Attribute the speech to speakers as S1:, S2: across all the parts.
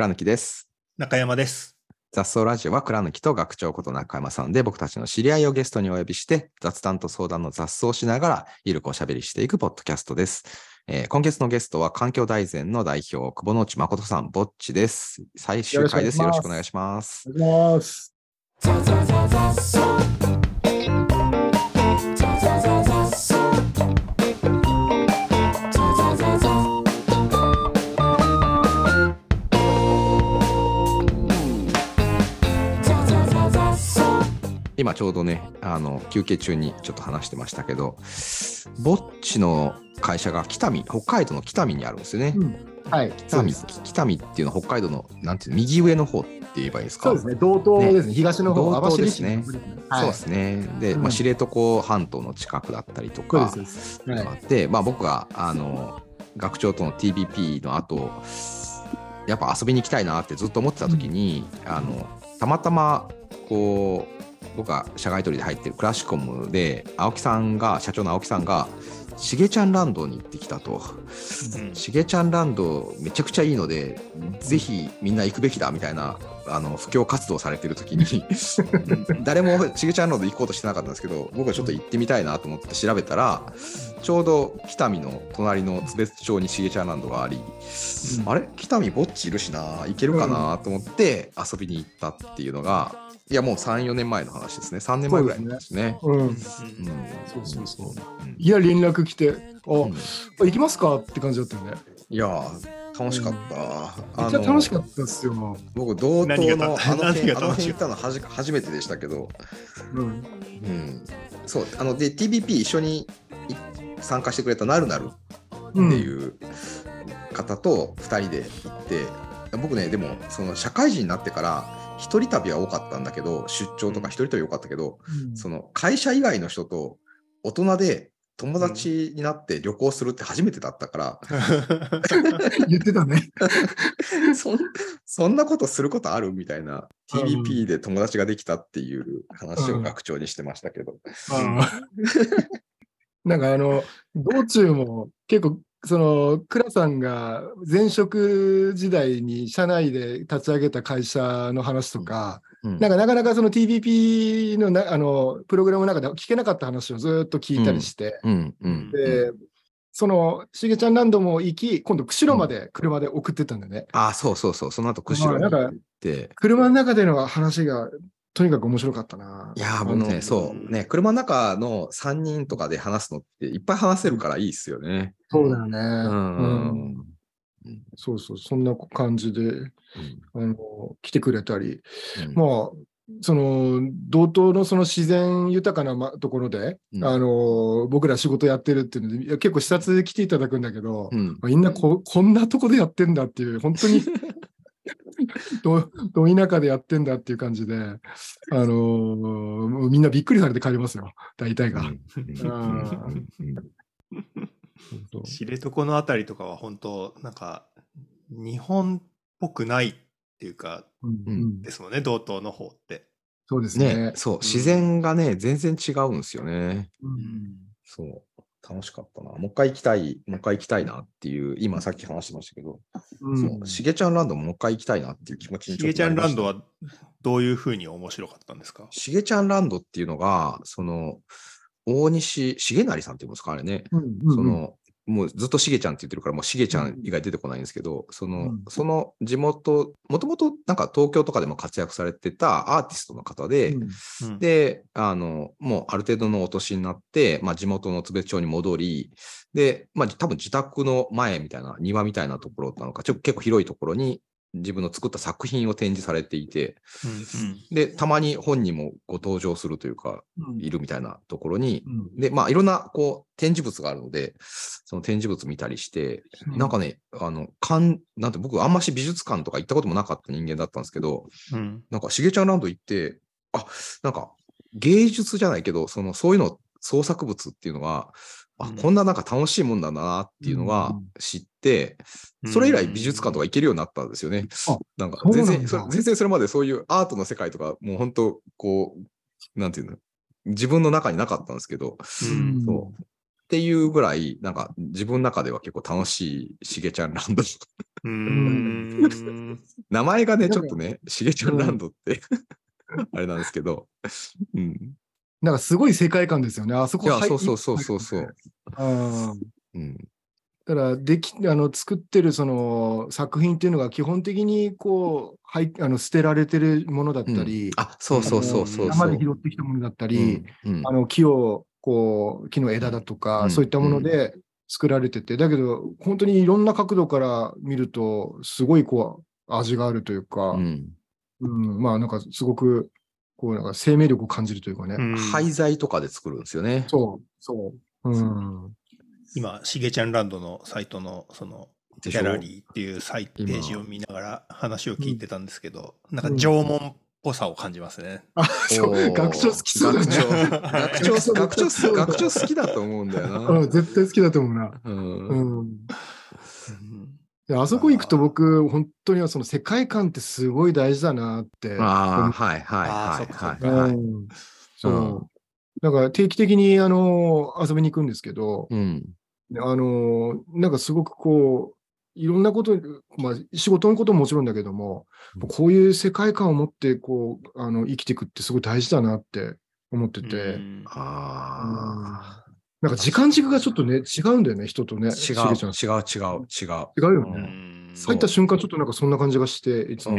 S1: 倉貫です。
S2: 中山です。
S1: 雑草ラジオは倉貫と学長こと中山さんで僕たちの知り合いをゲストにお呼びして雑談と相談の雑草をしながらゆるくおしゃべりしていくポッドキャストです。えー今月のゲストは環境大全の代表、久保之内誠さん、ぼっちです。最終回です。よろしくお願いします。
S3: お願いします。
S1: 今ちょうどね、あの、休憩中にちょっと話してましたけど、ぼっちの会社が北見、北海道の北見にあるんですよね。
S3: はい。
S1: 北見、北見っていうのは北海道の、なんていうの、右上の方って言えばいいですか？
S3: そうですね。道東ですね。東の方、
S1: 道東ですね
S3: の方ですね。
S1: そうですね。で、まあ、
S3: うん
S1: 知床半島の近くだったりとか
S3: で
S1: まあ、僕があの学長との TBP の後やっぱ遊びに行きたいなってずっと思ってた時に、あのたまたまこう僕が社外取りで入ってるクラシコムで青木さんが社長の青木さんがしげちゃんランドに行ってきたと。
S2: うん。
S1: しげちゃんランドめちゃくちゃいいのでぜひみんな行くべきだみたいなあの布教活動されてる時に誰もしげちゃんランド行こうとしてなかったんですけど僕はちょっと行ってみたいなと思って調べたらちょうど北見の隣の津別町にしげちゃんランドがあり、あれ？北見ぼっちいるしな行けるかなと思って遊びに行ったっていうのがいやもう34年前の話ですね3年前ぐらいですね。
S3: うん。
S1: うん
S3: そうそうそう。
S1: うん
S3: いや、連絡来て、あ、
S1: うん
S3: 行きますかって感じだったよね。
S1: いやー楽しかった。
S3: めっちゃ楽し。かったですよ。
S1: 僕、道東
S2: 何が
S1: の
S2: た
S1: あの辺行ったのはじ初めてでしたけど、
S3: うん。
S1: うん、そう、あの、で、TBP 一緒にい参加してくれたなるなるって
S3: うん。
S1: いう方と2人で行って、僕ね、でも、その社会人になってから、一人旅は多かったんだけど、出張とか一人旅多かったけど、
S3: うん。
S1: その会社以外の人と大人で友達になって旅行するって初めてだったから、
S3: 言ってたね。
S1: そんそんなことすることあるみたいな、
S3: うん。
S1: TBP で友達ができたっていう話
S3: うん。
S1: を学長にしてましたけど。
S3: なんかあの、道中も結構、その、倉さんが前職時代に社内で立ち上げた会社の話とか、
S1: うん
S3: なんかなかなかその TBP のなあのプログラムの中で聞けなかった話をずっと聞いたりして、
S1: うんうん
S3: で、その、しげちゃんランドも行き、今度、釧路まで車で送ってったんだよね。
S1: あ、そうそうそう、その後釧路に
S3: ま
S1: 行って。
S3: 車の中での話がとにかく面白かったな。
S1: いやー、僕ね、
S3: の
S1: そう、ね、車の中の3人とかで話すのっていっぱい話せるからいいっすよね。
S3: そうだよね。
S1: う
S3: うん。
S1: ん。
S3: そうそう、そんな感じで、あの、来てくれたり、
S1: うん。
S3: まあ、その、道東のその自然豊かなまところで、
S1: うん。
S3: あの、僕ら仕事やってるっていうので、結構視察で来ていただくんだけど、
S1: うん。
S3: みんなここんなとこでやってんだっていう、本当に ど、ど田舎でやってんだっていう感じで、あのーもうみんなびっくりされて帰りますよ、大体が。
S2: 知床のあたりとかは本当なん。か日本っぽくないっていうか
S3: うん。
S1: うん。
S2: ですもん。ね道東の方って。
S3: そうですね。
S1: ね、そう、自然がね、全然違うん。ですよね。
S3: うん。
S1: そう。楽しかったな。もう一回行きたい、もう一回行きたいなっていう、今さっき話してましたけど、
S3: うん。
S1: そう、しげちゃんランドももう一回行きたいなっていう気持ちに
S2: しげちゃんランド
S1: は
S2: はどういうふうに面白かったんですか？
S1: しげちゃんランドっていうのが、その、大西重成さんっていうんですか、あれね。
S3: うんうん。
S1: その、もうずっとしげちゃんって言ってるから、もうしげちゃん以外出てこないんですけど、その、
S3: うん。
S1: その地元、もともとなんか東京とかでも活躍されてたアーティストの方で、
S3: うん。
S2: うん。
S1: で、あの、もうある程度のお年になって、まあ地元の津別町に戻り、で、まあ多分自宅の前みたいな、庭みたいなところなのか、ちょっと結構広いところに自分の作った作品を展示されていて、で、たまに本人もご登場するというか、
S3: うん。
S1: いるみたいなところに、
S3: うん。
S1: で、まあいろんなこう展示物があるので、その展示物見たりして、
S3: うん。
S1: なんかね、あの、かん、なんて僕あんまし美術館とか行ったこともなかった人間だったんですけど、
S2: うん。
S1: なんかしげちゃんランド行って、あ、なんか芸術じゃないけど、そのそういうの創作物っていうのは、あ
S2: うん。
S1: こんななんか楽しいもんだなっていうのが
S3: うん。
S1: 知って、それ以来美術館とか行けるようになったんですよね。
S3: あ
S1: なんか全然それ、全然それまでそういうアートの世界とか、もう本当、こう、なんていうの、自分の中になかったんですけど、
S2: うん。
S1: そう。っていうぐらい、なんか自分の中では結構楽しいしげちゃんランド。名前がね、ちょっとね、しげちゃんランドって、あれなんですけど。うん。
S3: なんかすごい世界観ですよね。あそこ
S1: いや、
S3: 入
S1: そうそうそうそうそう。
S3: うん
S1: うん。
S3: だからできあの作ってるその作品っていうのが基本的にこうはいあの捨てられてるものだったり、
S1: あ、そうそうそうそう
S3: 山
S1: そう。
S3: で拾ってきたものだったり、
S1: うんうん
S3: あの木をこう木の枝だとか、
S1: うん
S3: そういったもので作られてて、だけど本当にいろんな角度から見るとすごいこう味があるというか、
S1: うん
S3: うんまあなんかすごくこうなんか生命力を感じるというかね。
S2: うん
S1: 廃材とかで作るんですよね。
S3: そうそう。うん。
S2: 今、しげちゃんランドのサイトの、その、ギャラリーっていうサイトペ
S1: 今
S2: ージを見ながら話を聞いてたんですけど、なんか縄文っぽさを感じますね。
S3: あ、そう学長好きそうだね。
S1: 学長、学長、学長、学長好きだと思うんだよな。
S3: うん、絶対好きだと思うな。
S1: うん
S3: うん。であそこ行くと僕、本当にその世界観ってすごい大事だなって。
S1: ああ、はいはいはいはい。
S3: そう。だから定期的にあの遊びに行くんですけど、
S1: うん。
S3: あのなんかすごくこう、いろんなこと、まあ、仕事のことももちろんだけども、
S1: うん。
S3: こういう世界観を持ってこうあの生きていくってすごい大事だなって思ってて、
S2: うん。
S1: あ
S3: なんか時間軸がちょっとね、違うんだよね、人とね。
S1: あ、違う、違う、違う、違う。う
S3: 違うよね。
S2: ん
S3: 入った瞬間、ちょっとなんかそんな感じがして、いつも。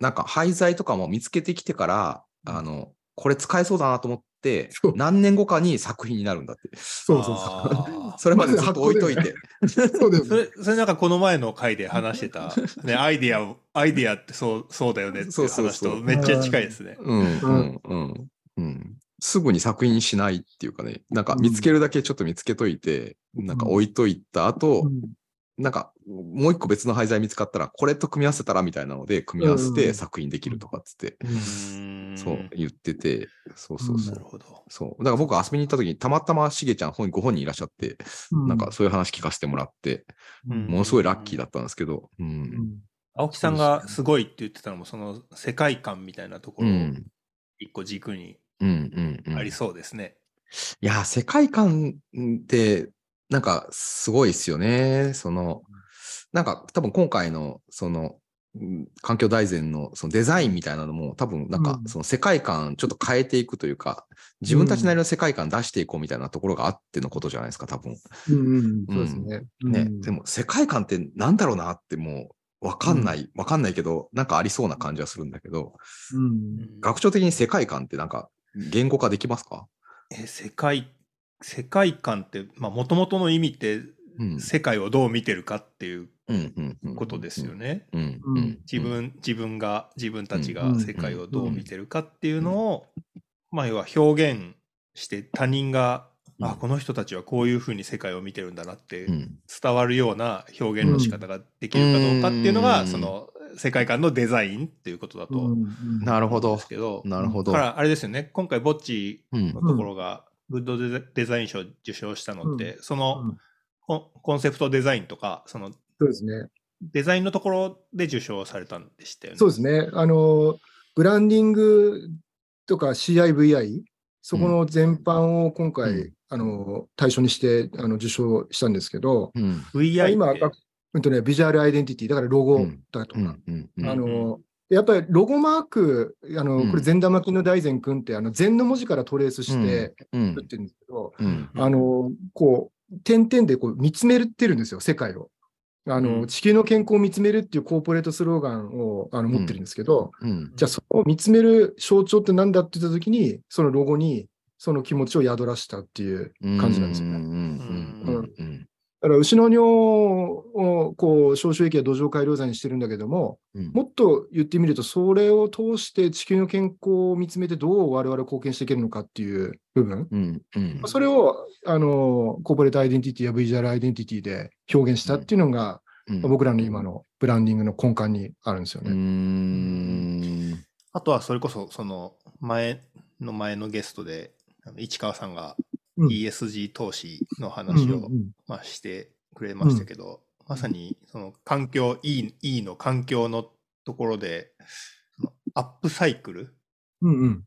S1: なんか廃材とかも見つけてきてから、あの、これ使えそうだなと思って何年後かに作品になるんだって。
S3: そうそうそ
S2: あー
S1: それまでずっと置いといて。
S3: う。そうだよね。
S2: それ、それなんかこの前の回で話してた、ね、アイディアを、アイディアってそう、そうだよねって
S1: そうそう
S2: 話
S1: そう
S2: とめっちゃ近いですね。
S1: うんうんうんうん。すぐに作品しないっていうかね、なんか見つけるだけちょっと見つけといて、なんか置いといた後、
S3: うん
S1: なんかもう一個別の廃材見つかったら、これと組み合わせたらみたいなので、組み合わせて
S3: うん
S1: 作品できるとかっつって、
S2: うん
S1: そう言ってて、そうそうそう。
S2: なるほど。
S1: そう。だから僕遊びに行った時にたまたましげちゃん本ご本人いらっしゃって、なんかそういう話聞かせてもらって、
S2: うん
S1: ものすごいラッキーだったんですけど、う。
S3: うんん
S2: 青木さんがすごいって言ってたのも、その世界観みたいなところ、
S1: うん。
S2: 一個軸に
S1: うんうんうん。
S2: ありそうですね。
S1: いや、世界観って、なんかすごいですよね。その、なんか多分今回の、その、うん環境大全のそのデザインみたいなのも多分なんか
S3: うん
S1: その世界観ちょっと変えていくというか、自分たちなりの世界観出していこうみたいなところがあってのことじゃないですか、多分。
S3: うんうんそうですね。
S1: ね。
S3: うん
S1: でも世界観ってなんだろうなってもうわかんない、わかんないけど、なんかありそうな感じはするんだけど、
S3: うん
S1: 学長的に世界観ってなんか言語化できますか？
S2: え世界、世界観って、まあ、もともとの意味って、
S1: うん。
S2: 世界をどう見てるかっていうことですよね。
S1: うん
S3: うん
S1: うん。
S2: 自分、自分が、自分たち
S3: うん
S2: が世界をどう見てるかっていうのを、まあ、要は表現して他人が、
S1: うん。
S2: あ、この人たちはこういうふうに世界を見てるんだなって
S1: うん。
S2: 伝わるような表現の仕方ができるかどうかっていうのが、
S1: うん。
S2: その世界観のデザインっていうことだと
S1: なるほど
S2: です。けど、
S1: なるほど。
S2: だからあれですよね、今回ぼっち
S1: うん
S2: のところがグッドデザイン賞を受賞したのって、その
S3: うん
S2: コンセプトデザインとか、その
S3: そうですね。
S2: デザインのところで受賞されたんでしたよね。
S3: そうですね。あの、ブランディングとか CIVI、そこの全般を今回、
S1: うん
S3: あの対象にしてあの受賞したんですけど、
S1: うん。
S2: VI
S3: 今、うんとね、ビジュアルアイデンティティ、だからロゴだとか、
S1: うんうんうん
S3: あのやっぱりロゴマーク、あの
S1: うん。
S3: これ、善玉金の大善君って、あの禅の文字からトレースして
S1: うん。
S3: 作ってるんですけど、
S1: うん。
S3: あのこう点々でこう見つめてるんですよ、世界を。あの
S2: うん。
S3: 地球の健康を見つめるっていうコーポレートスローガンをあの持ってるんですけど、
S1: うん。
S3: じゃあ、その見つめる象徴ってなんだって言ったときに、そのロゴにその気持ちを宿らしたっていう感じなんですよね。
S1: うんうんうんうん
S3: だから牛の尿をこう消臭液や土壌改良剤にしてるんだけども、
S1: うん。
S3: もっと言ってみると、それを通して地球の健康を見つめてどう我々貢献していけるのかっていう部分、
S1: うんうん。
S3: それをあのコーポレートアイデンティティやビジュアルアイデンティティで表現したっていうのが、
S1: うん。
S3: 僕らの今のブランディングの根幹にあるんですよね。
S1: ん。
S2: あとはそれこそ、その前の前のゲストで、市川さんが
S3: うん
S2: ESG 投資の
S3: うん
S2: 話を、
S3: うんうん
S2: まあ、してくれましたけど、まさにその環境、E, e の環境のところで、そのアップサイクル、
S3: うんうん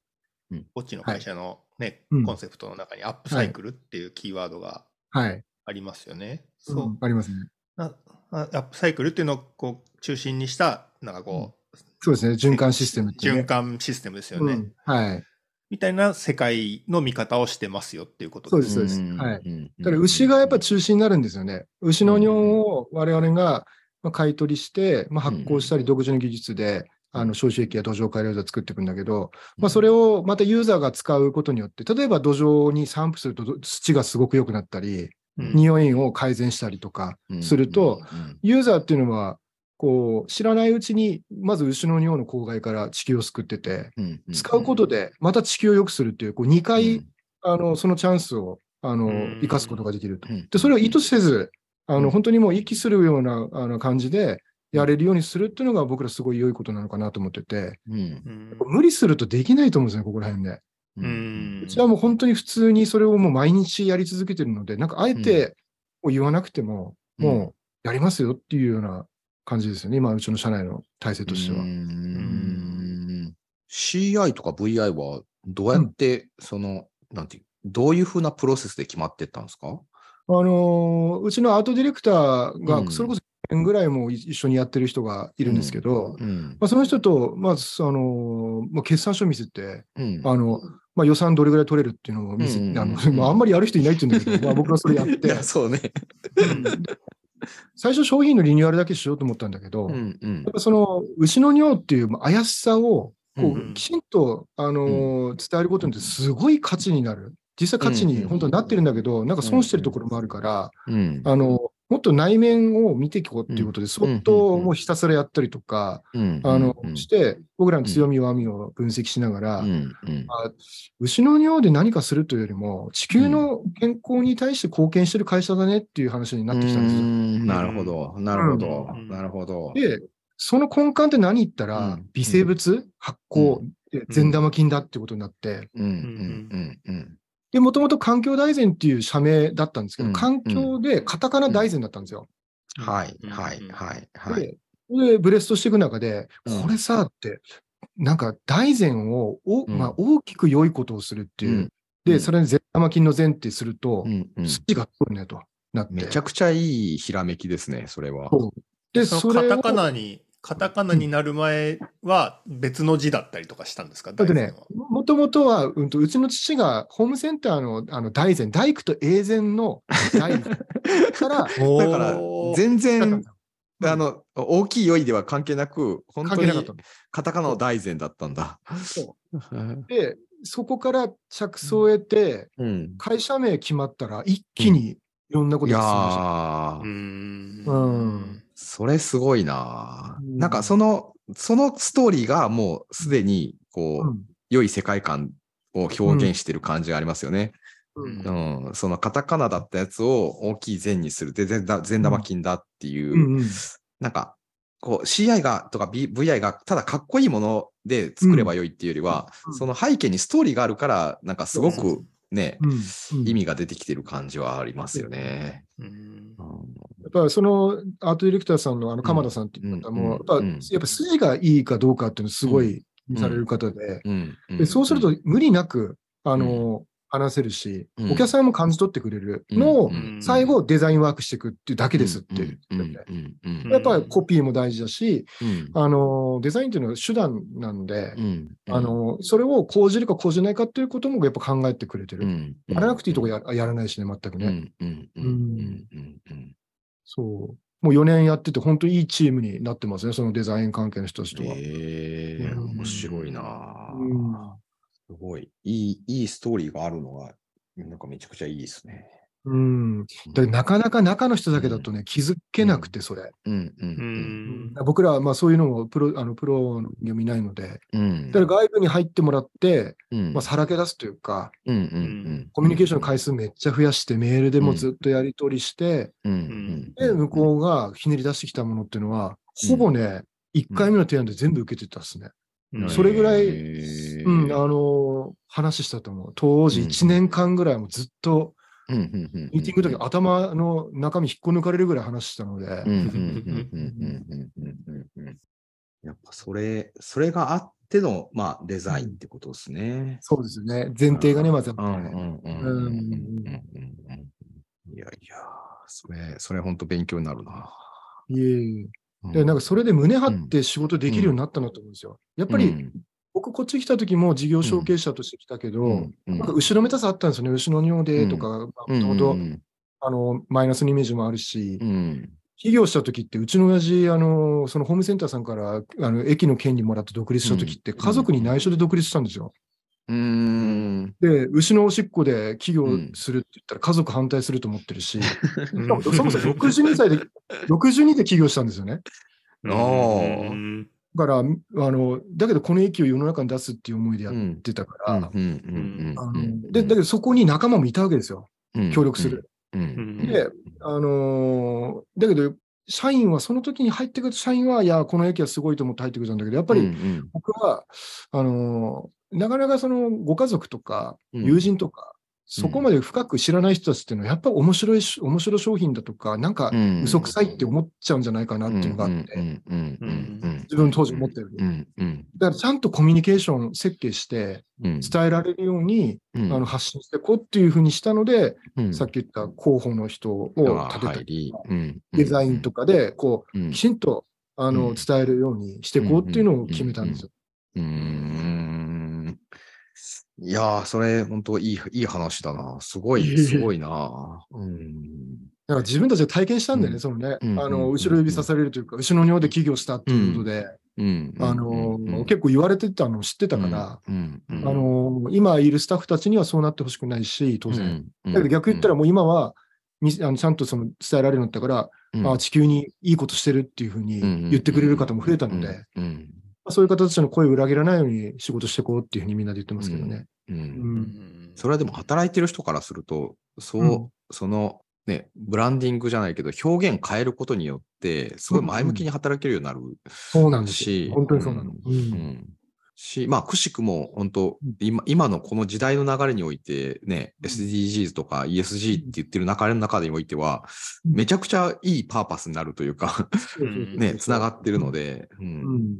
S2: こっちの会社のね、
S3: うん
S2: コンセプトの中にアップサイクルっていうキーワードが
S3: はい。
S2: ありますよね。
S3: そ
S2: そう
S3: う。ありますね。
S2: なあアップサイクルっていうのをこう中心にした、なんかこう、
S3: そうですね。循環システムっていうね、
S2: 循環システムですよね。
S3: うんはい。
S2: みたいな世界の見方をしてますよっていうこと
S3: そう
S2: で。
S3: ですすそうです。
S1: ん
S3: はい。
S1: うん
S3: だから牛がやっぱ中心になるんですよね。牛の尿を我々がまあ買い取りして、まあ、発酵したり独自の技術で、あの消臭液や土壌改良剤を作っていくんだけど、まあ、それをまたユーザーが使うことによって、例えば土壌に散布するとど土がすごく良くなったり、
S2: うん。
S3: 匂いを改善したりとかすると、ユーザーっていうのは、こう知らないうちに、まず牛の尿の公害から地球を救ってて、使うことでまた地球を良くするっていう、こう2回、あのそのチャンスをあの
S2: うん。
S3: 生かすことができると。
S1: うん。
S3: で、それを意図せず、あ
S1: うん。
S3: の本当にもう息するようなあの感じでやれるようにするっていうのが僕らすごい良いことなのかなと思ってて、無理するとできないと思うんですよね、ここら辺で。
S1: う
S2: うん。
S3: うちはもう本当に普通にそれをもう毎日やり続けてるので、なんかあえて言わなくても、もうやりますよっていうような感じですよね、今、うちの社内の体制としては。
S1: うん。CI とか VI はどうやって、その、なんていう、どういうふうなプロセスで決まってったんですか？
S3: あのーうちのアートディレクターが、
S1: うん。
S3: それこそ1年ぐらいも一緒にやってる人がいるんですけど、
S1: うん。
S3: まあ、その人と、まず、あのーまあ、決算書見せて、
S1: うん。
S3: あの、まあ、予算どれぐらい取れるっていうのを見せ
S1: うん
S3: あのまあ、あんまりやる人いないって言うんだけど、まあ、僕はそれやっ
S1: い
S3: て、
S1: やそうね。
S3: 最初商品のリニューアルだけしようと思ったんだけど、
S1: うんうん。
S3: やっぱその牛の尿っていうまあ怪しさをこ
S1: う
S3: うんきちんと、あのー伝えることによってすごい価値になる。実際価値に本当になってるんだけど、なんか損してるところもあるから、
S1: うん。
S3: あの、もっと内面を見ていこうっていうことで、相当もうひたすらやったりとか、
S1: うん。
S3: あの
S1: うん、
S3: して、僕らの強み弱みを分析しながら牛の尿で何かするというよりも、地球の健康に対して貢献してる会社だねっていう話になってきたんですよ。
S1: うん。なるほど、なるほど。
S2: う、ん。
S1: なるほど。
S3: で、その根幹って何言ったら、
S1: うん。
S3: 微生物、発酵、で善玉菌だってことになって、
S1: うん。うん。うん。うん
S3: で、もともと環境大全っていう社名だったんですけど、
S1: うん
S3: 環境でカタカナ大全だったんですよ。
S1: はいはいはいはい。
S3: で、でブレストしていく中で、
S1: うん
S3: これさって、なんか大善をお、
S1: うん
S3: まあ、大きく良いことをするっていう。
S1: うん
S3: で、
S1: うん
S3: それに善玉菌の善ってすると、筋が通るねとなって。
S1: めちゃくちゃいいひらめきですね、それは。
S3: で、
S2: そカタカナに、カタカナになる前は別の字だったりとかしたんですか？
S3: だってもともとは、うんと、うちの父がホームセンターのあの大善、大工と永善の大から、
S1: だから全然
S3: うん
S1: あの大きい良いでは関係なく、本当に。カタカナの大善だったんだ。
S3: で、そこから着想を得て、
S1: うん。
S3: 会社名決まったら、一気にいろんなことが進みました。
S2: うん
S1: それすごいな、
S3: うん。
S1: なんかその、そのストーリーがもうすでに、こう、
S3: うん。
S1: 良い世界観を表現してる感じがありますよね。
S3: うん。
S1: うん。そのカタカナだったやつを大きい善にする。で、善玉菌だっていう、
S3: うんうん。
S1: なんか、こう CI がとか B VI がただかっこいいもので作ればよいっていうよりは、
S3: うん。
S1: その背景にストーリーがあるから、なんかすごくね、
S3: うんうん。
S1: 意味が出てきてる感じはありますよね。
S2: うん。
S1: うん。
S3: やっぱりそのアートディレクターさんのあの鎌田さんっていう方も、
S1: うん
S3: やっぱ
S1: うん。
S3: やっぱ筋がいいかどうかっていうのすごいされる方で、
S1: うん
S3: でそうすると無理なく、あの、話せるし、
S1: うん。
S3: お客さんも感じ取ってくれる。のを
S1: う、ん。
S3: 最後デザインワークしていくっていうだけですって
S1: うん。
S3: 言ってて。
S1: う
S3: やっぱりコピーも大事だし、
S1: うん。
S3: あの、デザインっていうのは手段なんで、
S1: うん。
S3: あの、それを講じるか講じないかっていうこともやっぱ考えてくれてる。
S1: うん。
S3: やらなくていいとこややらないしね、全くね。そう。もう4年やってて、本当にいいチームになってますね、そのデザイン関係の人たちとは。
S1: え面白いな
S3: うん
S1: すごい。いい、いいストーリーがあるのが、なんかめちゃくちゃいいですね。
S3: うん。でなかなか中の人だけだとね、気づけなくて、それ。
S1: うん。う
S2: うん。ん。
S3: 僕らはまあそういうのもプロあのプロの読みないので、
S1: うん。
S3: だから外部に入ってもらって、
S1: うん。
S3: まあ、さらけ出すというか、
S1: うん。うん。
S3: コミュニケーションの回数めっちゃ増やして、メールでもずっとやり取りして、
S1: うん。うん。
S3: で、向こうがひねり出してきたものっていうのは、ほぼね、1回目の提案で全部受けてたっすね。それぐらい、うん、あの、話したと思う。当時1年間ぐらいもずっと、ミーティングの時頭の中身引っこ抜かれるぐらい話したので。
S1: やっぱそれ、それがあっての、まあ、デザインってことですね。
S3: そうですね。前提がね、まず、
S1: ね。いやいや、それ、それ本当勉強になるな。
S3: いえいえ。
S1: うん。
S3: で、なんかそれで胸張って仕事できるようになったなと思うんですよ。やっぱり、
S1: うん。
S3: 僕こっち来た時も事業承継者として来たけど、なんか後ろめたさあったんですよね。後ろ尿でとか、もともと
S1: うん
S3: あのマイナスのイメージもあるし、
S1: うん。
S3: 起業した時って、うちの親父、あの、そのホームセンターさんから、あの、駅の権利もらって独立した時って、
S1: うん。
S3: 家族に内緒で独立したんですよ。
S1: うん。
S3: で、牛のおしっこで起業するって言ったら家族反対すると思ってるし、
S2: うん。
S3: そもそも62歳で、62で起業したんですよね。だから、あの、だけどこの駅を世の中に出すっていう思いでやってたから、
S1: うんうん。
S3: あので、だけどそこに仲間もいたわけですよ。
S1: うん。
S3: 協力する。
S1: うん。
S2: うん。
S3: で、あのーだけど、社員は、その時に入ってくる社員は、いや、この駅はすごいと思って入ってくれたんだけど、やっぱり
S1: うん。
S3: 僕は、あのーなかなかそのご家族とか
S1: うん。
S3: 友人とか、そこまで深く知らない人たちっていうのは、やっぱり面白いし、面白い商品だとか、なんか
S1: うん
S3: 嘘くさいって思っちゃうんじゃないかなっていうのがあって、自分当時思ったより。
S1: うんうん
S3: だからちゃんとコミュニケーション設計して
S1: うん
S3: 伝えられるように、
S1: うん
S3: あの発信していこうっていうふうにしたので、
S1: うん
S3: さっき言った候補の人を
S1: が
S3: 立てたりデザインとかで、こ
S1: う
S3: きちんと、あの、
S1: うん
S3: 伝えるようにしていこうっていうのを決めたんですよ。
S1: うーんいやー、それ、本当いい、いい話だな。すごい、すごいな。うん。
S3: だから自分たちが体験したんだよね、
S1: うん。
S3: そのね、
S1: うん
S3: あの、後ろ指さされるというか、後ろの尿で起業したっていうことで、
S1: うん。
S3: あの、
S1: うん。
S3: 結構言われてたのを知ってたから、、あ、の、今いるスタッフたちにはそうなってほしくないし、当然。
S1: うん、
S3: だけど逆言ったらもう今は、みあのちゃんとその伝えられるようになったから、
S1: うん、
S3: あ地球にいいことしてるっていうふうに言ってくれる方も増えたので、そういう方たちの声を裏切らないように仕事していこうっていうふうにみんなで言ってますけどね。
S1: うん。
S3: う
S2: うん。ん
S1: それはでも働いてる人からすると、そう、
S3: うん。
S1: そのね、ブランディングじゃないけど、表現変えることによって、すごい前向きに働けるようになる
S3: そうなんです
S1: し、
S3: よ。本当にそうなの。
S1: うん。うん。し、まあ、くしくも、本当今、今のこの時代の流れにおいて、ね、SDGs とか ESG って言ってる流れの中においては、
S3: うん。
S1: めちゃくちゃいいパーパスになるというか、ね、つながってるので、う、
S3: うんん。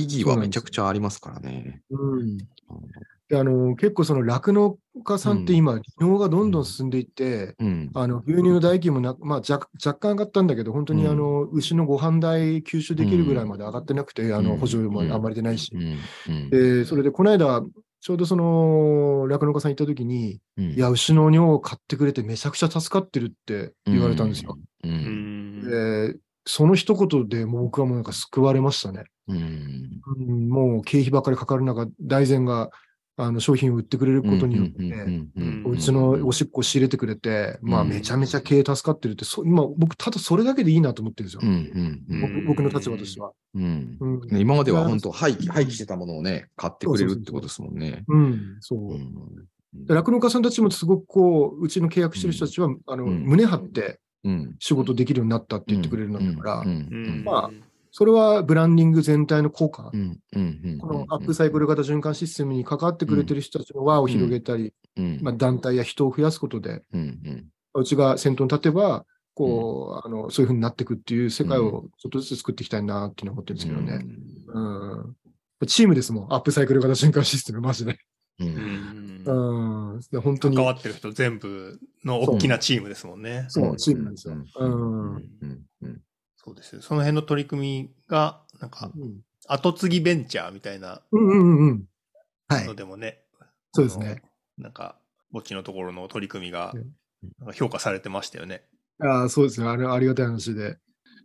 S1: 意義はめちゃくちゃありますからね。
S3: うん。であの結構その酪農家さんって今、離農がどんどん進んでいって、
S1: うん。
S3: あの牛乳の代金もな、まあ、若若干上がったんだけど、本当に
S1: うん
S3: あの、牛のご飯代吸収できるぐらいまで上がってなくて、あ
S1: うん
S3: の補助もあんまり出ないし。
S1: うん。うん
S3: で、それでこの間、ちょうどその酪農家さん行った時に、
S1: うん
S3: いや、牛の尿を買ってくれてめちゃくちゃ助かってるって言われたんですよ。。
S1: う。
S2: うんん
S3: で、その一言でもう僕はもうなんか救われましたね。
S1: うん。
S3: うん、もう経費ばっかりかかる中、大善があの商品を売ってくれることによって、
S2: う
S3: ちのおしっこを仕入れてくれて、まあ
S1: うん
S3: めちゃめちゃ経営助かってるって、そ今僕ただそれだけでいいなと思ってるんですよ。
S1: うんうんうん
S3: 僕僕の立場としては。
S1: うん
S3: うん。
S1: ね今までは本当廃棄、廃棄してたものをね、買ってくれるってことですもんね。
S3: うん、そう酪農家さんたちもすごくこう、うちの契約してる人たちは、あの、
S1: うん
S3: 胸張って
S1: うん
S3: 仕事できるようになったって言ってくれるようになったから、まあそれはブランディング全体の効果、このアップサイクル型循環システムに関わってくれてる人たちの輪を広げたり、
S1: うん。
S3: まあ、団体や人を増やすことで、
S1: う
S3: ちが先頭に立てば、こう、あの、そういうふうになっていくっていう世界をちょっとずつ作っていきたいなっていうのは思ってるんですけどね。うん。チームですもん、アップサイクル型循環システム、マジで。
S1: う
S2: うん
S3: うんん。で本当に
S2: 関、わってる人全部の大きなチームですもんね。
S3: そう、チームなんですよ。
S1: う
S3: うん。
S1: うんうん
S2: そうですよ。その辺の取り組みが、なんか、
S3: うん
S2: 後継ぎベンチャーみたいな
S3: うんうんうん。はい。
S2: のでもね、
S3: そうですね。
S2: なんか、墓地のところの取り組みが評価されてましたよね。
S3: ああ、そうですね。あれ、ありがたい話で。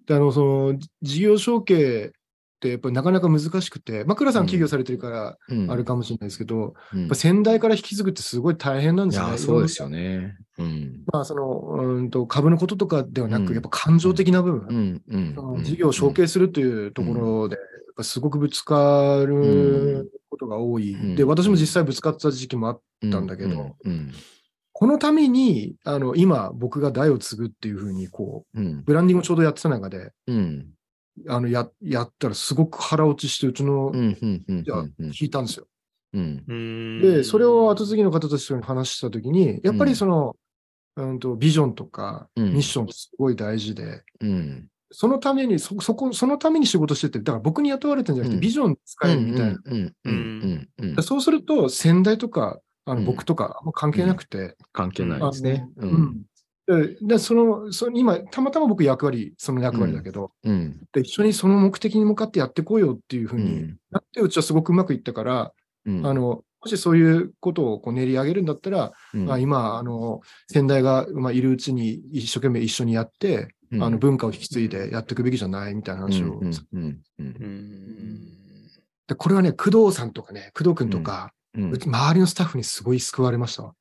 S3: で、あの、その、事業承継ってやっぱりなかなか難しくて、まあ、倉さん起業されてるから、
S1: うん。
S3: あれかもしれないですけど、
S1: うん。
S3: やっぱ先代から引き継ぐってすごい大変なん
S1: い
S3: ですよね。
S1: や、そうですよね。うん。
S3: まあ、その、うーんと、株のこととかではなく、
S1: うん。
S3: やっぱ感情的な部分、その事業を承継するというところで、すごくぶつか
S1: う
S3: ることが多い。
S1: うん。
S3: で、私も実際ぶつかった時期もあっったんだけど
S1: うん
S3: このために、あの、今、僕が代を継ぐっていうふうに、こう、
S1: うん。
S3: ブランディングをちょうどやってた中で、
S1: うん
S3: あの、や、やったらすごく腹落ちして、うちの、じゃあ、引いたんですよ。
S1: うん。
S2: うん。
S3: で、それを後継ぎの方たちと話したときに、やっぱりその、うんと、ビジョンとか、
S1: うん。
S3: ミッションすごい大事で、
S1: うん。
S3: そのために、そ、そこ、そのために仕事してて、だから僕に雇われてるんじゃなくて、
S1: うん。
S3: ビジョン使えるみたいな。そうすると、先代とか、あの
S1: うん。
S3: 僕とか、あんま関係なくて、
S1: 関係ないですね。う
S3: ん。で、でその、その今、たまたま僕役割、その役割だけど、
S1: うん。
S3: で一緒にその目的に向かってやってこうよっていうふうに
S1: うん。
S3: なって、うちはすごくうまくいったから、
S1: うん。
S3: あの、もしそういうことをこう練り上げるんだったら、
S1: うん。
S3: まあ、今、あの、先代が、まあ、いるうちに一生懸命一緒にやって、あの、文化を引き継いでやっていくべきじゃないみたいな話を。
S1: うんうんうん
S2: うん。
S3: でこれはね、工藤さんとかね、工藤君とか、
S1: うん。
S3: うち周りのスタッフにすごい救われました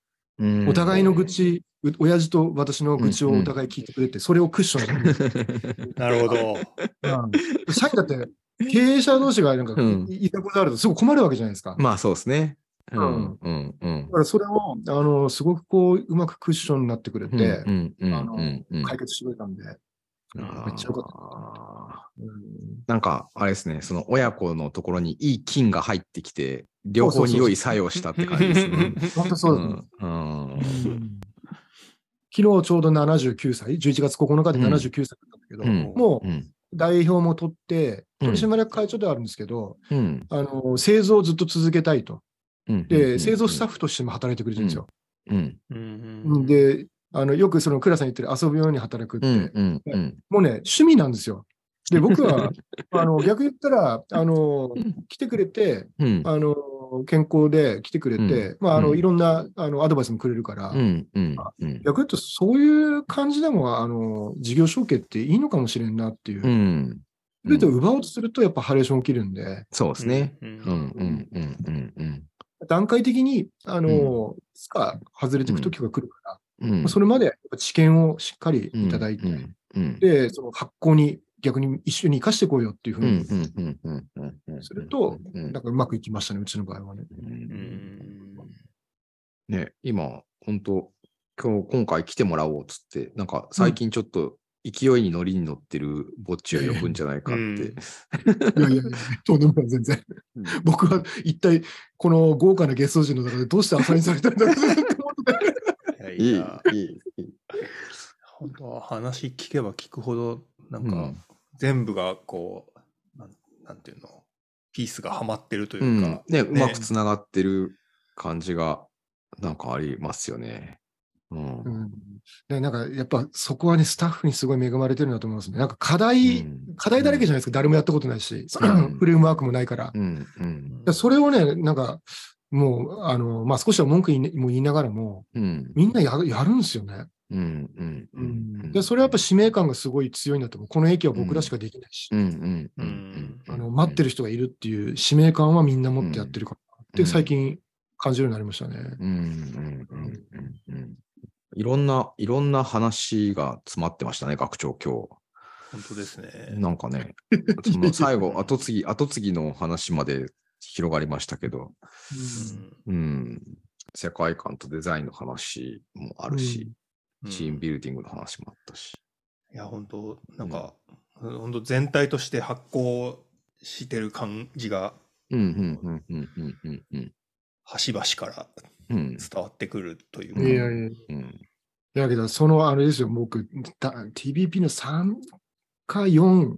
S3: お互いの愚痴、う親父と私の愚痴をお互い聞いてくれて、それをクッションに。
S2: なるほど。
S3: うん。社員だって、経営者同士がなんか、
S1: うん。
S3: いいたことあるとすごい困るわけじゃないですか。
S1: まあそうですね。うんうん。うん
S3: だからそれを、あの、すごくこう、うまくクッションになってくれて、解決してくれたんで。めっちゃよかった。うん。
S1: なんか、あれですね、その親子のところにいい菌が入ってきて、両方に良い作用したって感じですね。
S3: 本当そうですね。
S1: う。ん。うん。
S3: 昨日ちょうど79歳、11月9日で79歳だったんだけど、
S1: うん。
S3: もう
S1: うん。
S3: 代表も取って、
S1: うん。
S3: 取締役会長ではあるんですけど、
S1: うん。
S3: あの製造をずっと続けたいと。
S1: うん。
S3: で、製造スタッフとしても働いてくれてるんですよ。
S1: うん。
S2: うん。
S3: で、あのよくその倉さん言ってる遊ぶように働くって、
S1: うん。うん。うん。
S3: もうね、趣味なんですよ。で、僕は あの逆言ったら、あの来てくれて、
S1: うん。
S3: あの健康で来てくれて、
S1: うん。
S3: まあ、あ
S1: うん。
S3: のいろんなあのアドバイスもくれるから、
S1: うんうんうん。
S3: 逆言うとそういう感じでもあの事業承継っていいのかもしれんなっていう。
S1: うん。
S3: それと奪おうとするとやっぱハレーション起きるんで、
S1: そうですね。
S2: う
S1: うん。んうんうんうんうん。
S3: 段階的に、あの、いつか外れていく時が来るから、
S1: うん。
S3: それまでやっぱ知見をしっかりいただいて、
S1: うんうん。
S3: で、その発行に逆に一緒に生かしていこうよっていうふ
S1: う
S3: にすると、なんかうまくいきましたね、うちの場合はね。
S1: ね、今、本当今日、今回来てもらおうっつって、なんか最近ちょっと勢いに乗りに乗ってるぼっちを呼ぶんじゃないかって。
S3: いやいや、とんでもない、全然。僕は一体、この豪華なゲスト陣の中でどうしてアサインされたんだろうと思って。
S1: いい、い
S2: いやいや、
S1: い、いい。
S2: 本当は話聞けば聞くほど、なんか
S1: うん。
S2: 全部がこう、なんなんていうの、ピースがはまってると
S1: う
S2: いうか。
S1: ん、、ね、うまくつながってる感じが、なんかありますよね。うん。
S3: うん。でなんかやっぱそこはね、スタッフにすごい恵まれてるなと思いますね。なんか課題、
S1: うん。
S3: 課題だらけじゃないですか、誰もやったことないし、
S1: うん。
S3: フレームワークもないから。
S1: うん。うん。
S3: でそれをね、なんか、もう、あの、まあ、少しは文句言いも言いながらも、
S1: うん。
S3: みんなやるやるんですよね。
S1: うんうんうん
S3: で、それはやっぱ使命感がすごい強いんだと思う。この駅は僕らしかできないし、
S1: うんうんうん
S3: あの待ってる人がいるっていう使命感はみんな持ってやってるから、って
S1: うん。
S3: 最近感じるようになりましたね。
S1: うんうんうんうん。うんいろんな、いろんな話が詰まってましたね、学長、今
S2: 本当です
S1: 日。
S2: ね。
S1: なんかね、その 最後、後継ぎ、後継ぎの話まで広がりましたけど、
S2: うん。
S1: うん、世界観とデザインの話もあるし、
S2: うん
S1: チームビルディングの話もあったし。
S2: いや、本当なんか、本当全体として発行してる感じが、
S1: うん、うん、うん、うん、うん、うん、うん。
S2: 端々から
S1: うん、
S2: 伝わってくるという
S3: い
S2: か。
S3: やいやい
S1: うん、
S3: やけど、そのあれですよ、僕、だ TBP の3か4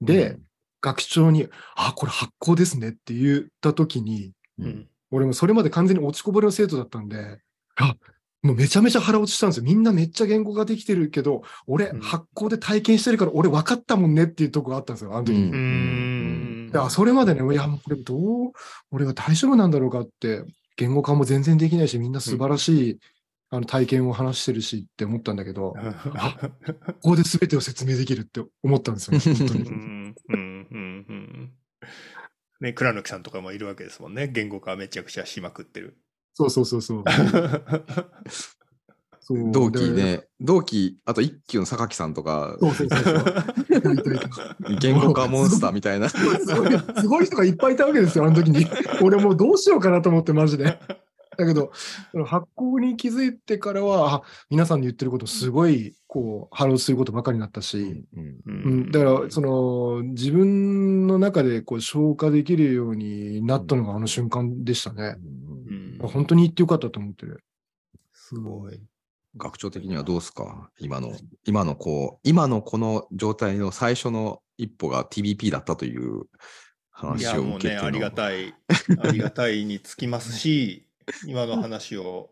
S3: で、学長に、あ、これ発行ですねって言ったときに、
S1: う、
S2: うんん。
S3: 俺もそれまで完全に落ちこぼれの生徒だったんで、あもうめちゃめちゃ腹落ちしたんですよ。みんなめっちゃ言語ができてるけど、俺、
S2: うん
S3: 発行で体験してるから、俺分かったもんねっていうとこがあったんですよ、あの時に。
S1: うん
S2: うーん
S3: であそれまでね、いや、もうこれどう、俺が大丈夫なんだろうかって、言語化も全然できないし、みんな素晴らしい、あの体験を話してるしって思ったんだけど、ここで全てを説明できるって思ったんですよね、本当
S2: う
S3: に。
S2: んうんうんうんね、倉貫さんとかもいるわけですもんね。言語化めちゃくちゃしまくってる。
S3: そうそうそうそう。そう
S1: 同期
S3: で
S1: ね、同期、あと一期の榊さんとか、
S3: そうそうそうそう。いたいたいた
S1: 言語化モンスターみたいな。
S3: すごいすごい人がいっぱいいたわけですよ、あの時に。俺もうどうしようかなと思って、マジで。だけど、発行に気づいてからは、あ皆さんの言ってること、すごい、こう、腹落ちすることばかりになったし、
S1: うん
S2: う
S3: うん、だから、その、自分の中でこう消化できるようになったのがあの瞬間でしたね。
S2: うん
S3: 本当に言ってよかったと思ってる。
S2: すごい。
S1: 学長的にはどうですか？今の、今のこう、今のこの状態の最初の一歩が TBP だったという
S2: いや、
S1: 話を
S2: もうね、
S1: 受けての
S2: ありがたい、ありがたいにつきますし、今の話を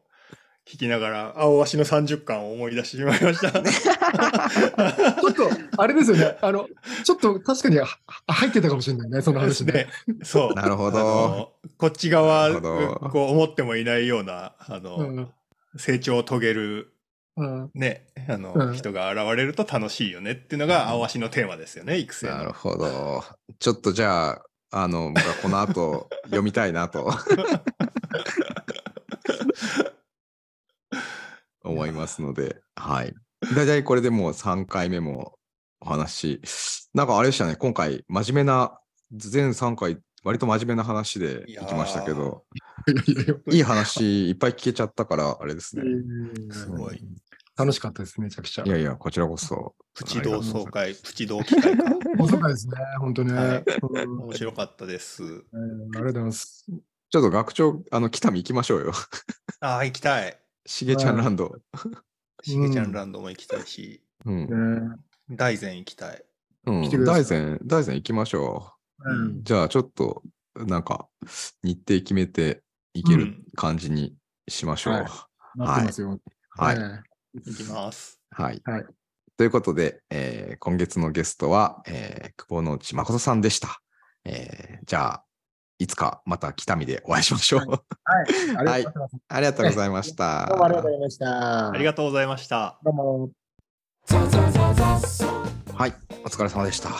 S2: 聞きながら、青足の30巻を思い出してしまいました。
S3: ちょっと、あれですよね。あの、ちょっと確かには入ってたかもしれないね、その話ね。
S2: ね、そう。
S1: なるほど
S2: こっち側、こう思ってもいないような、あの、
S3: うん
S2: 成長を遂げる
S3: うん
S2: ね、あの、
S3: うん
S2: 人が現れると楽しいよねっていうのが青足のテーマですよね、育成の。
S1: なるほど。ちょっとじゃあ、あの、僕はこの後読みたいなと 思いますので、はい。大体これでもう3回目もお話、なんかあれでしたね、今回真面目な、全3回、割と真面目な話でいきましたけど、
S3: いやい
S1: 話いっぱい聞けちゃったから、あれですね。
S3: や
S2: すごい。
S3: 楽しかったです、めちゃくちゃ。
S1: いやいや、こちらこそ。
S2: プチ同窓会、プチ同期会か。
S3: 細かいですね、本当ね。
S2: はい
S3: うん
S2: 面白かったです。
S3: えーありがとうございます。
S1: ちょっと学長、あの、北見行きましょうよ。
S2: ああ、行きたい。
S1: しげちゃんランド。
S2: しげちゃんランドも行きたいし、
S1: うん。
S3: ね
S2: 大善行きたい。
S1: 大善、大善行きましょ
S3: う。
S1: じゃあ、ちょっと、なんか、日程決めて行ける
S2: うん
S1: 感じにしましょう。
S3: はい待ってますよ。
S1: はい。
S3: え
S2: 行きます。
S1: はい。
S3: はい
S1: ということで、えー今月のゲストは、えー久保之内誠さんでした。えーじゃあ、いつかまた北見でお会いしましょう。
S3: はいありがとうござい。
S1: ありがとうございました。
S3: どうもありがとうございました。
S2: ありがとうございました。
S3: どうも。
S1: はい、お疲れ様でした。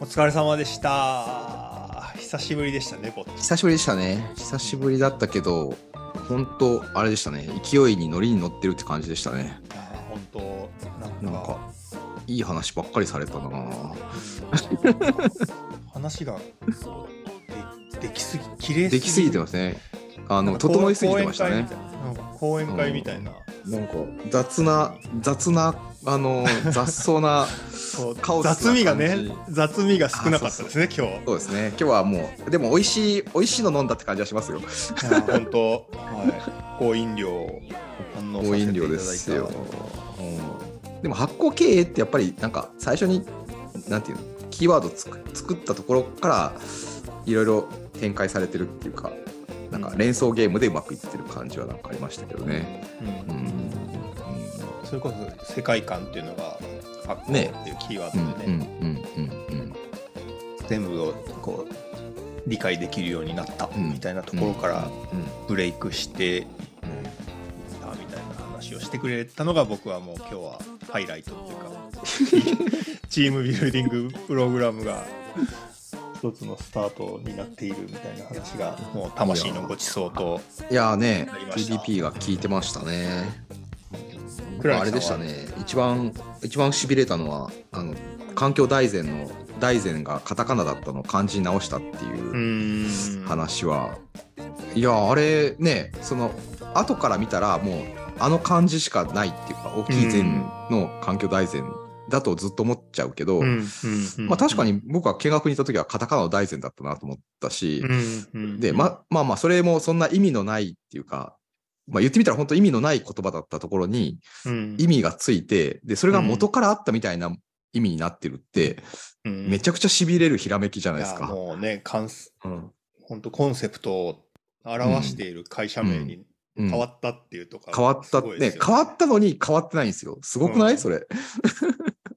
S2: お疲れ様でした。久しぶりでしたね、こっち。
S1: 久しぶりでしたね。久しぶりだったけど、本当あれでしたね。勢いに乗りに乗ってるって感じでしたね。
S2: 本当なんか
S1: なんか、いい話ばっかりされたな。
S2: 話がでできすぎ、綺麗
S1: できすぎてますね。あの、整いすぎてましたね。
S2: 講演会みたいな。
S1: なんか、雑な、雑な、あの、雑草な、
S2: そう
S1: カオスな
S2: 雑味がね、雑味が少なかったですね、今日。
S1: そうですね。今日はもう、でも美味しい、美味しいの飲んだって感じはしますよ。
S2: 本当、はい。高飲料を堪能させていただいた
S1: 高飲料ですよ。うん、でも発酵経営ってやっぱりなんか最初になんていうのキーワードつく作ったところからいろいろ展開されてるっていうかなんか連想ゲームでうまくいってる感じはなんかありましたけどね。
S2: う
S1: うん。ん
S2: それこそ世界観っていうのが発酵
S1: ね。
S2: っていうキーワードでね、全部をこう理解できるようになった
S1: うん。
S2: みたいなところから
S1: うん
S2: ブレイクしていったみたいな話をしてくれたのが僕はもう今日はハイライトっていうか チームビルディングプログラムが一つのスタートになっているみたいな話がもう魂のごちそうと
S1: いやーね
S2: なりました
S1: TDP が効いてましたね。あれでしたね一番一番しびれたのはあの環境大善の大善がカタカナだったのを漢字に直したっていう。話はいやあれねその後から見たらもうあの漢字しかないっていうか大きい善の環境大善だとずっと思っちゃうけど、
S2: うんうんうん。
S1: まあ、確かに僕は見学に行った時はカタカナの大善だったなと思ったし、
S2: うんうん。
S1: でままあまあそれもそんな意味のないっていうか、まあ、言ってみたら本当意味のない言葉だったところに
S2: うん。
S1: 意味がついてでそれが元からあったみたいな意味になってるって、
S2: うん。
S1: めちゃくちゃしびれるひらめきじゃないですか。
S2: もうねかんす
S1: うん。
S2: 本当コンセプトを表している会社名に
S1: うん。
S2: 変わったっていうとか、
S1: 変わった、ね。変わったのに変わってないんですよ。すごくない、
S2: うん。
S1: それ。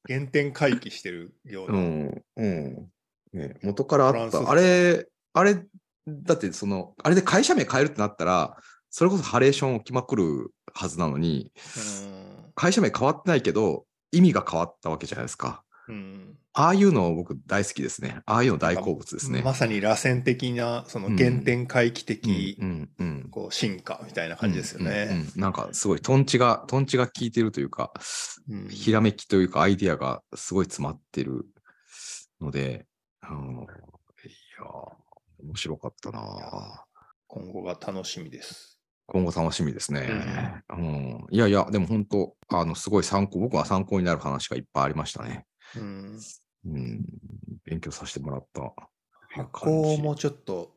S2: 原点回帰してるような、
S1: うん。うん。ね、元からあった。あれ、あれ、だってその、あれで会社名変えるってなったら、それこそハレーション起きまくるはずなのに、会社名変わってないけど、意味が変わったわけじゃないですか。
S2: うんうん
S1: ああいうの僕大好きですね。ああいうの大好物ですね。
S2: まさに螺旋的なその原点回帰的、
S1: うんうん。
S2: こう進化みたいな感じですよね。
S1: うんうんうんなんかすごいトンチが、トンチが効いてるというか、
S2: うん
S1: ひらめきというかアイディアがすごい詰まってるので、うん、いやー、面白かったな
S2: 今後が楽しみです。
S1: 今後楽しみですね。うん、いやいや、でも本当、あの、すごい参考、僕は参考になる話がいっぱいありましたね。
S2: うん、
S1: うん、勉強させてもらった。
S2: 発酵もちょっと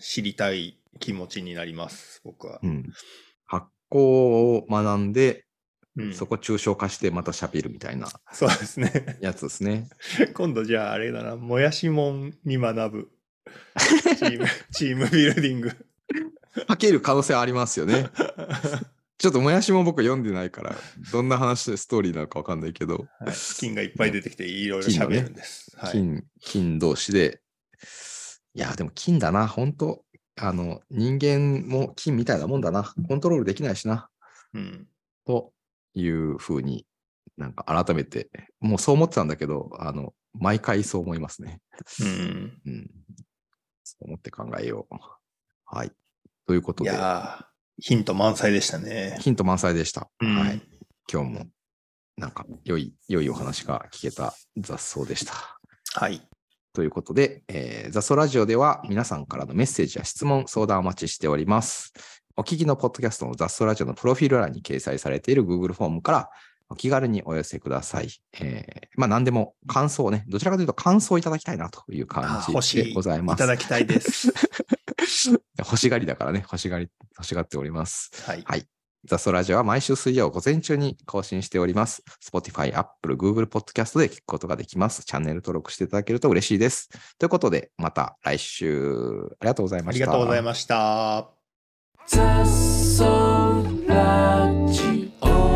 S2: 知りたい気持ちになります、僕は。
S1: うん。発酵を学んで、
S2: うん
S1: そこ抽象化してまた喋るみたいな
S2: そうですね。
S1: やつですね。
S2: 今度じゃああれだな、もやしもんに学ぶ。チーム、チームビルディング。
S1: かける可能性ありますよね。ちょっともやしも僕読んでないから、どんな話でストーリーなのかわかんないけど、
S2: はい、金がいっぱい出てきていろいろ喋るんです。はい、
S1: 金、金同士で、いや、でも金だな、本当あの、人間も金みたいなもんだな。コントロールできないしな。
S2: うん。
S1: というふうになんか改めて、もうそう思ってたんだけど、あの、毎回そう思いますね。
S2: うん。
S1: うん。そう思って考えよう。はい。ということ
S2: い
S1: で、
S2: やー、ヒント満載でしたね。
S1: ヒント満載でした。
S2: うん
S1: はい。今日も、なんか、良い、良いお話が聞けた雑草でした。
S2: はい。
S1: ということで、えー雑草ラジオでは皆さんからのメッセージや質問、相談をお待ちしております。お聞きのポッドキャストの雑草ラジオのプロフィール欄に掲載されている Google フォームからお気軽にお寄せください。えーまあ何でも感想をね、どちらかというと感想をいただきたいなという
S2: あ
S1: 感じでございます。
S2: いただきたいです。
S1: 欲しがりだからね、欲しがり、欲しがっております。
S2: はい。
S1: はい。雑草ラジオは毎週水曜午前中に更新しております。Spotify、Apple、Google Podcast で聞くことができます。チャンネル登録していただけると嬉しいです。ということで、また来週、ありがとうございました。
S2: ありがとうございました。
S4: 雑草ラジオ